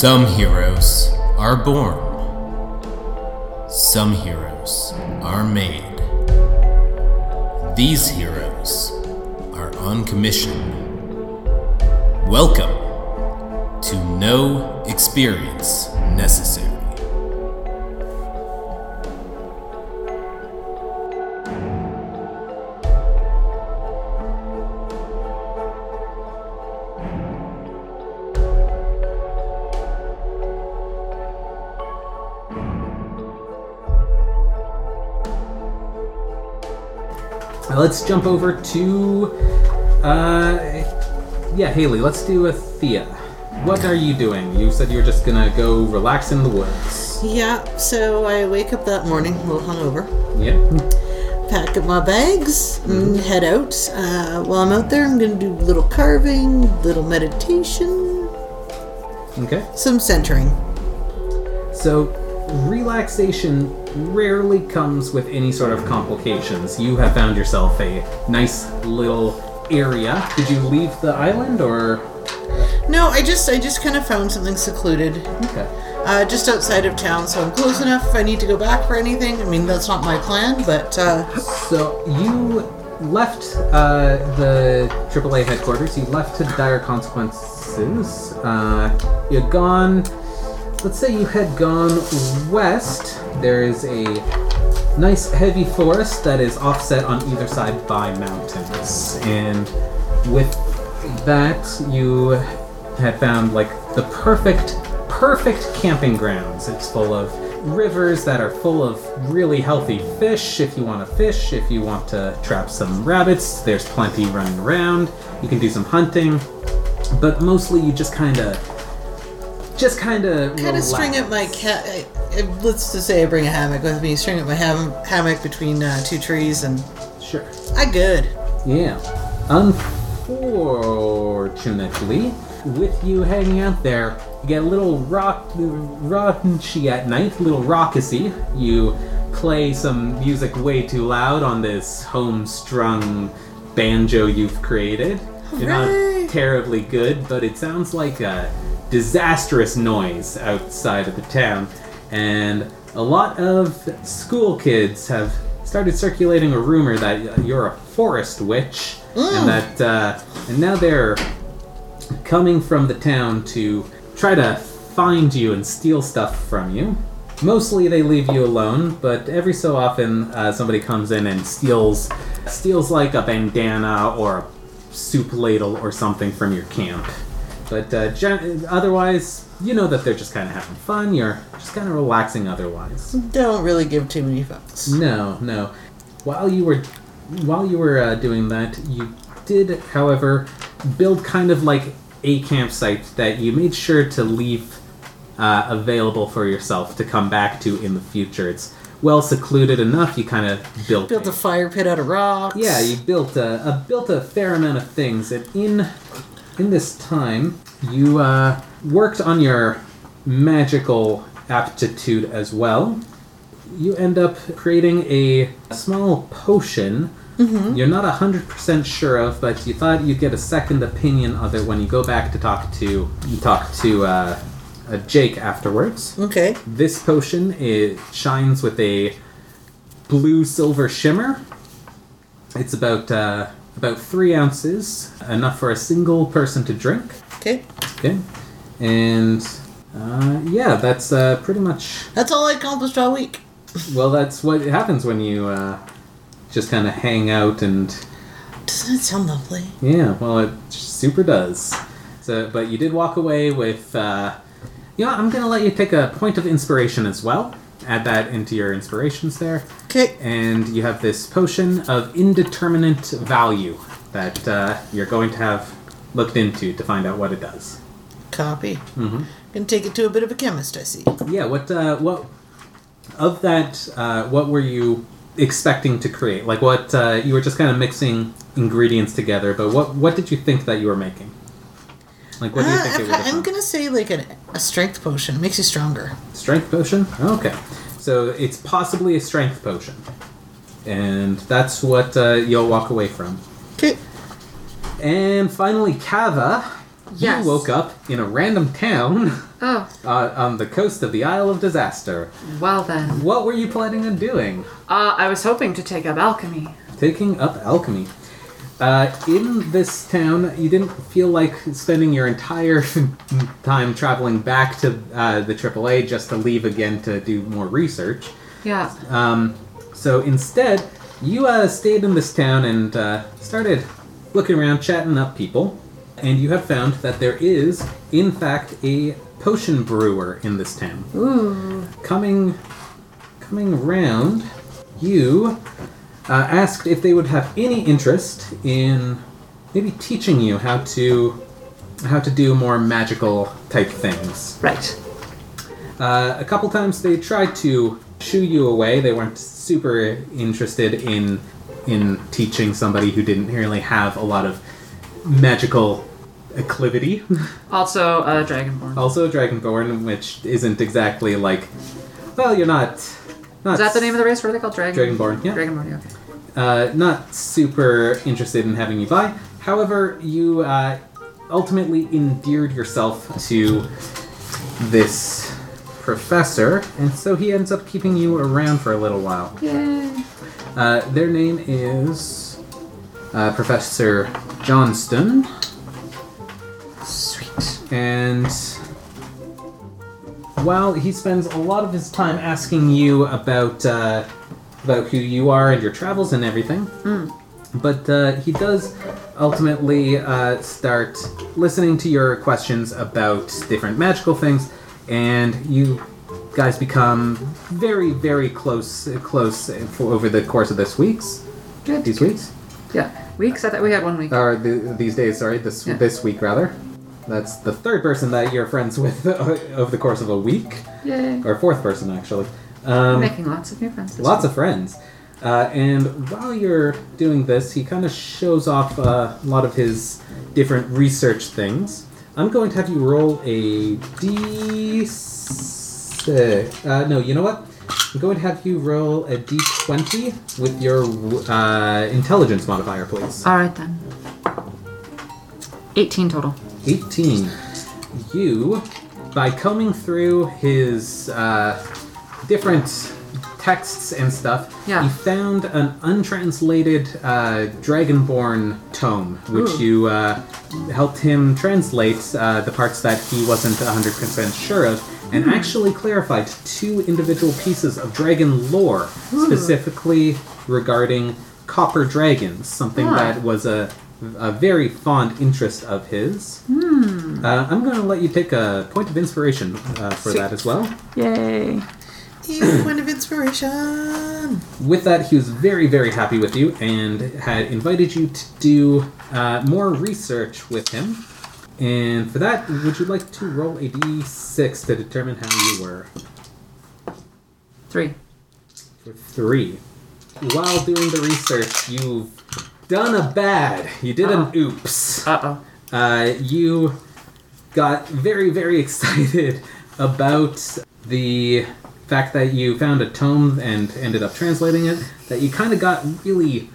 Some heroes are born, some heroes are made. These heroes are on commission. Welcome to No Experience Necessary. Let's jump over to, uh, yeah, Haley. Let's do a Thea. What are you doing? You said you were just gonna go relax in the woods. Yeah, so I wake up that morning, a little hungover, Yeah. pack up my bags, and head out. Uh, while I'm out there, I'm gonna do a little carving, little meditation, Okay. some centering. So, relaxation rarely comes with any sort of complications. You have found yourself a nice little area. Did you leave the island or? No, I just I just kind of found something secluded, Okay. uh, just outside of town, so I'm close enough if I need to go back for anything. I mean, that's not my plan, but uh, So you left uh, the AAA headquarters. You left to dire consequences. Uh, you're gone. Let's say you had gone west. There is a nice heavy forest that is offset on either side by mountains, and with that you had found like the perfect perfect camping grounds. It's full of rivers that are full of really healthy fish. If you want to fish if you want to trap some rabbits there's plenty running around. You can do some hunting. But mostly you just kind of just kind of kind of string up my cat. Let's just say I bring a hammock with me. String up my ham- hammock between uh, two trees, and sure I good. Yeah. Unfortunately, with you hanging out there, you get a little rock, raunchy at night, a little raucousy. You play some music way too loud on this home-strung banjo you've created. You're not terribly good, but it sounds like a disastrous noise outside of the town. And a lot of school kids have started circulating a rumor that you're a forest witch, and that uh, and now they're coming from the town to try to find you and steal stuff from you. Mostly they leave you alone, but every so often uh, somebody comes in and steals steals like a bandana or a soup ladle or something from your camp. But uh, gen- otherwise, you know that they're just kind of having fun. You're just kind of relaxing otherwise. Don't really give too many fucks. No, no. While you were while you were uh, doing that, you did, however, build kind of like a campsite that you made sure to leave uh, available for yourself to come back to in the future. It's well secluded enough. You kind of built Built a fire pit out of rocks. yeah, you built a, a built a fair amount of things, and in in this time, you uh, worked on your magical aptitude as well. You end up creating a small potion. You're not hundred percent sure of, but you thought you'd get a second opinion of it when you go back to talk to talk to uh, uh, Jake afterwards. Okay. This potion it shines with a blue silver shimmer. It's about uh, about three ounces, enough for a single person to drink. Okay. Okay, and uh, yeah, that's uh, pretty much. That's all I accomplished all week. Well, that's what happens when you uh, just kind of hang out and Doesn't it sound lovely? yeah. Well, it super does. So, but you did walk away with. Uh, you know, I'm gonna let you take a point of inspiration as well. Add that into your inspirations there. Okay. and you have this potion of indeterminate value that uh, you're going to have looked into to find out what it does. Copy. Mhm. Gonna take it to a bit of a chemist, I see. Yeah, what uh, what of that? Uh, what were you expecting to create? Like what uh, you were just kind of mixing ingredients together, but what what did you think that you were making? Like what do you Uh, think it I'm, would have I'm been? gonna say like an, a strength potion. It makes you stronger. Strength potion? Okay. So it's possibly a strength potion. And that's what uh, you'll walk away from. Okay. And finally, Kava, Yes. you woke up in a random town Oh, uh, on the coast of the Isle of Disaster. well then. What were you planning on doing? Uh, I was hoping to take up alchemy. Taking up alchemy. Uh, in this town, you didn't feel like spending your entire time traveling back to uh, the AAA just to leave again to do more research. Yeah. Um, so instead, you uh, stayed in this town and uh, started looking around, chatting up people, and you have found that there is, in fact, a potion brewer in this town. Ooh. Coming, coming around, you uh, asked if they would have any interest in maybe teaching you how to how to do more magical type things. Right. Uh, a couple times they tried to shoo you away. They weren't super interested in in teaching somebody who didn't really have a lot of magical acclivity. Also, uh, Dragonborn. also, a Dragonborn, which isn't exactly like, well, you're not. Not Is that the name of the race? What are they called? Dragon. Dragonborn, yeah. Dragonborn. yeah, Okay. uh, not super interested in having you by. However, you uh, ultimately endeared yourself to this professor, and so he ends up keeping you around for a little while. Yay. Uh, their name is uh, Professor Johnston, Sweet. and while he spends a lot of his time asking you about uh, about who you are and your travels and everything, but uh, he does ultimately uh, start listening to your questions about different magical things, and you guys become very, very close, close for, over the course of this weeks. Good. These weeks, Yeah. Weeks. I thought we had one week. or the, these days. Sorry, this Yeah. this week rather. That's the third person that you're friends with over the course of a week, Yay. or fourth person actually. Um, Making lots of new friends. this Lots week. of friends. Uh, and while you're doing this, he kind of shows off uh, a lot of his different research things. I'm going to have you roll a d6. Uh, no, you know what? I'm going to have you roll a d20 with your uh, intelligence modifier, please. All right then. 18 total. 18. You, by combing through his uh, different texts and stuff, Yeah. you found an untranslated uh, Dragonborn tome, which Ooh. you uh, helped him translate uh, the parts that he wasn't 100% sure of, and Hmm. actually clarified two individual pieces of dragon lore, specifically regarding copper dragons, something Ah. that was a, a very fond interest of his. Hmm. Uh, I'm going to let you take a point of inspiration uh, for that as well. Yay. Ew, point of inspiration. With that, he was very, very happy with you and had invited you to do uh, more research with him. And for that, would you like to roll a d6 to determine how you were? Three. For three. While doing the research, you've done a bad. You did an oops. Uh oh. uh, you got very, very excited about the fact that you found a tome and ended up translating it. That you kind of got really,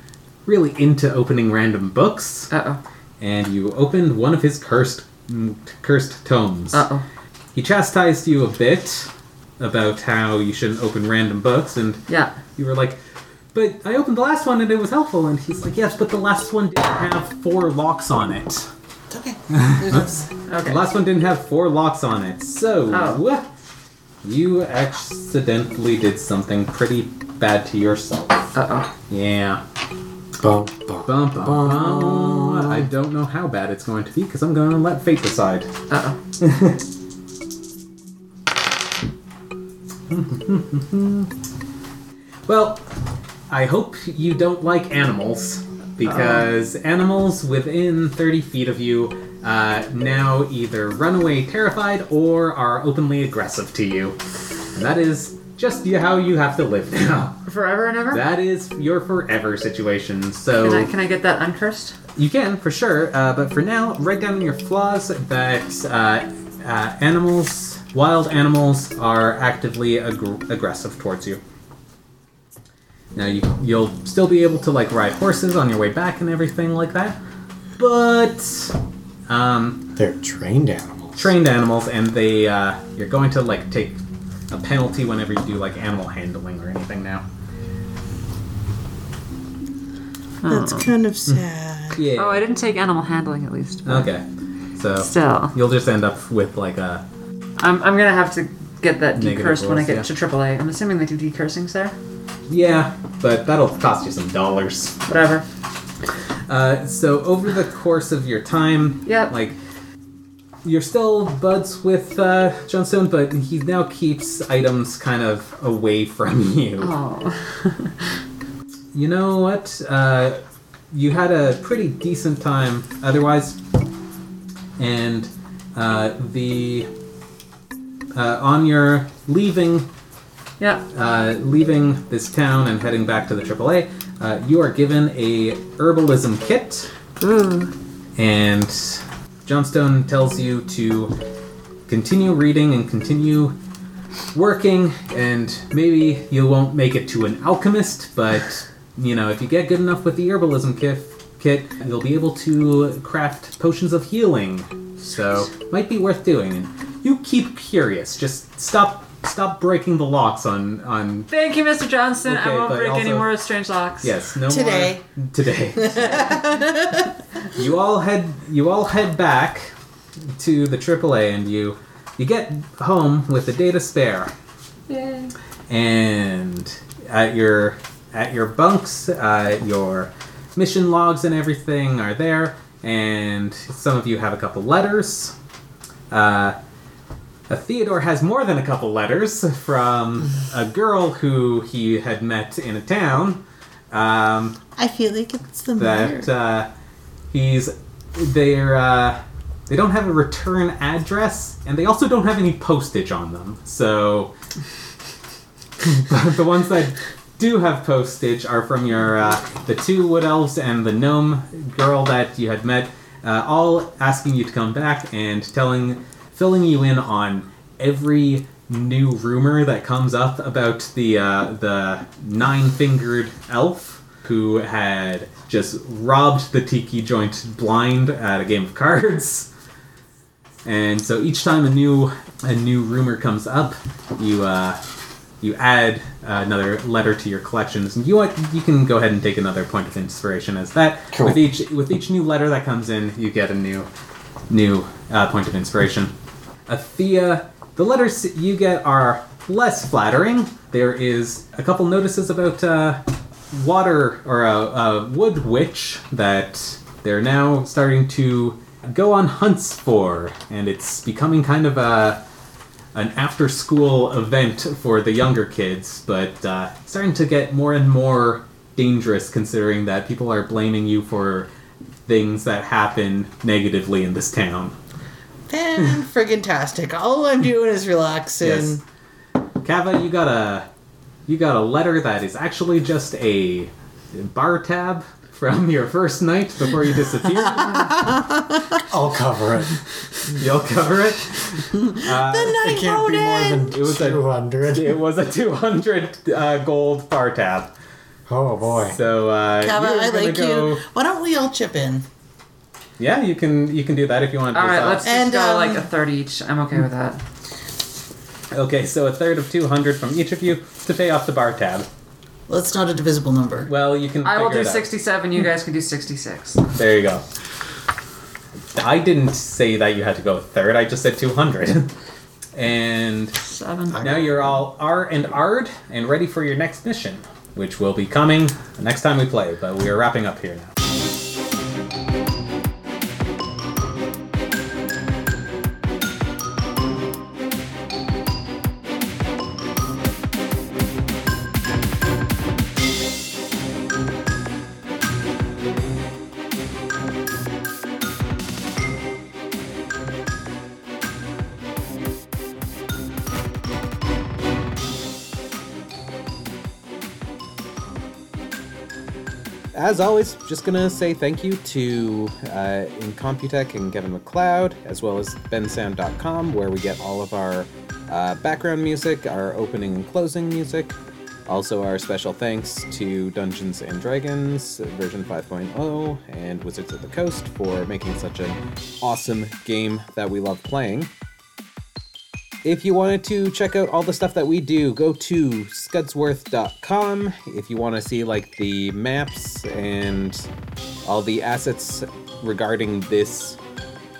really into opening random books, Uh oh. and you opened one of his cursed, mm, cursed tomes. Uh oh. He chastised you a bit about how you shouldn't open random books, and Yeah. you were like, but I opened the last one and it was helpful. And he's like, yes, but the last one didn't have four locks on it. It's okay. Oops. Okay. The last one didn't have four locks on it. So, Oh. you accidentally did something pretty bad to yourself. Uh oh. Yeah. Bum, bum. Bum, bum, bum. I don't know how bad it's going to be because I'm going to let fate decide. Uh oh. Well, I hope you don't like animals because animals within 30 feet of you uh, now either run away terrified or are openly aggressive to you. And that is just how you have to live now. Forever and ever? That is your forever situation. So Can I, can I get that uncursed? you can for sure, uh, but for now, write down in your flaws that uh, uh, animals, wild animals, are actively ag- aggressive towards you. Now you, you'll still be able to like ride horses on your way back and everything like that, but um, They're trained animals. trained animals, and they uh, you're going to like take a penalty whenever you do like animal handling or anything now. That's kind of sad. Yeah. Oh, I didn't take animal handling at least. but Okay. So Still, you'll just end up with like a I'm, I'm gonna have to get that Negative decursed when I get yeah. to AAA. I'm assuming they do decursings there. Yeah, but that'll cost you some dollars. Whatever. Uh, so over the course of your time, Yep. like you're still buds with uh, Johnstone, but he now keeps items kind of away from you. Oh. You know what? Uh, you had a pretty decent time otherwise, and uh, the uh, on your leaving Yeah. uh, leaving this town and heading back to the AAA, uh, you are given a herbalism kit, Ooh. and Johnstone tells you to continue reading and continue working, and maybe you won't make it to an alchemist, but you know if you get good enough with the herbalism kit, kit you'll be able to craft potions of healing. So might be worth doing. And you keep curious. Just stop stop breaking the locks on on Thank you, Mr. Johnson. Okay, I won't but break any also- more strange locks. Yes, no Today. more today. Today. you all head you all head back to the AAA and you you get home with a day to spare. Yay. And at your at your bunks, uh, your mission logs and everything are there, and some of you have a couple letters. Uh, Theodore has more than a couple letters from a girl who he had met in a town. Um, I feel like it's the that uh, he's they're uh, they don't have a return address and they also don't have any postage on them so the ones that do have postage are from your uh, the two wood elves and the gnome girl that you had met uh, all asking you to come back and telling filling you in on every new rumor that comes up about the uh, the nine fingered elf who had just robbed the tiki joint blind at a game of cards. And so each time a new a new rumor comes up, you uh, you add another letter to your collections, and you want, you can go ahead and take another point of inspiration as that. Cool. With each with each new letter that comes in, you get a new new uh, point of inspiration. Athea, the letters you get are less flattering. There is a couple notices about uh, water or a, a wood witch that they're now starting to go on hunts for, and it's becoming kind of a an after school event for the younger kids, but uh, starting to get more and more dangerous considering that people are blaming you for things that happen negatively in this town. Fan friggin' tastic. All I'm doing is relaxing. Yes. Kava, you got a you got a letter that is actually just a bar tab from your first night before you disappeared. I'll cover it. You'll cover it. The night It can't be more than It was a- 200. It was a 200 uh, gold bar tab. Oh boy. So uh, Kava, I gonna like go, you. Why don't we all chip in? Yeah, you can you can do that if you want to. All do right, that. let's just And, go um, like a third each. I'm okay with that. Okay, so a third of 200 from each of you to pay off the bar tab. Well, it's not a divisible number. Well, you can. I will do it out. 67. You guys can do 66. There you go. I didn't say that you had to go a third. I just said 200. and Seven. now you're all R and Ard and ready for your next mission, which will be coming the next time we play. But we are wrapping up here now. As always, just gonna say thank you to uh, Incompetech and Kevin MacLeod, as well as bensound.com, where we get all of our uh, background music, our opening and closing music. Also, our special thanks to Dungeons and Dragons version 5.0 and Wizards of the Coast for making such an awesome game that we love playing. If you wanted to check out all the stuff that we do, go to scudsworth.com. If you want to see like the maps and all the assets regarding this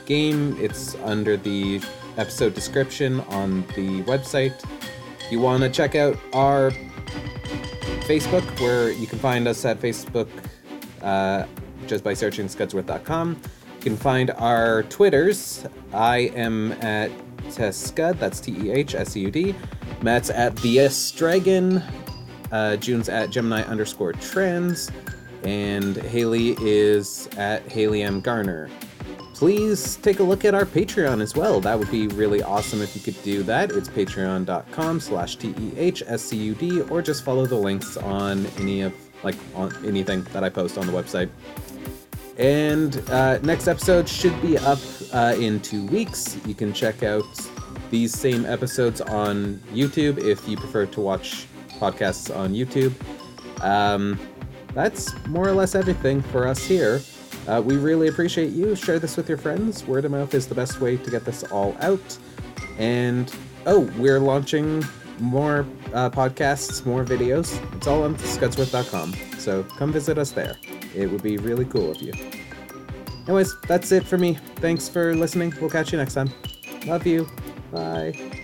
game, it's under the episode description on the website. If you want to check out our Facebook, where you can find us at Facebook uh, just by searching scudsworth.com. You can find our Twitters. I am at Tehscud, that's T E H S U D. Matt's at the Dragon. Uh, June's at Gemini underscore trends. And Haley is at Haley M. Garner. Please take a look at our Patreon as well. That would be really awesome if you could do that. It's patreon.com slash T-E-H-S-C-U-D or just follow the links on any of like on anything that I post on the website. And uh, next episode should be up uh, in two weeks. You can check out these same episodes on YouTube if you prefer to watch podcasts on YouTube. Um, that's more or less everything for us here. Uh, we really appreciate you. Share this with your friends. Word of mouth is the best way to get this all out. And oh, we're launching more uh, podcasts, more videos. It's all on scudsworth.com. So come visit us there. It would be really cool of you. Anyways, that's it for me. Thanks for listening. We'll catch you next time. Love you. Bye.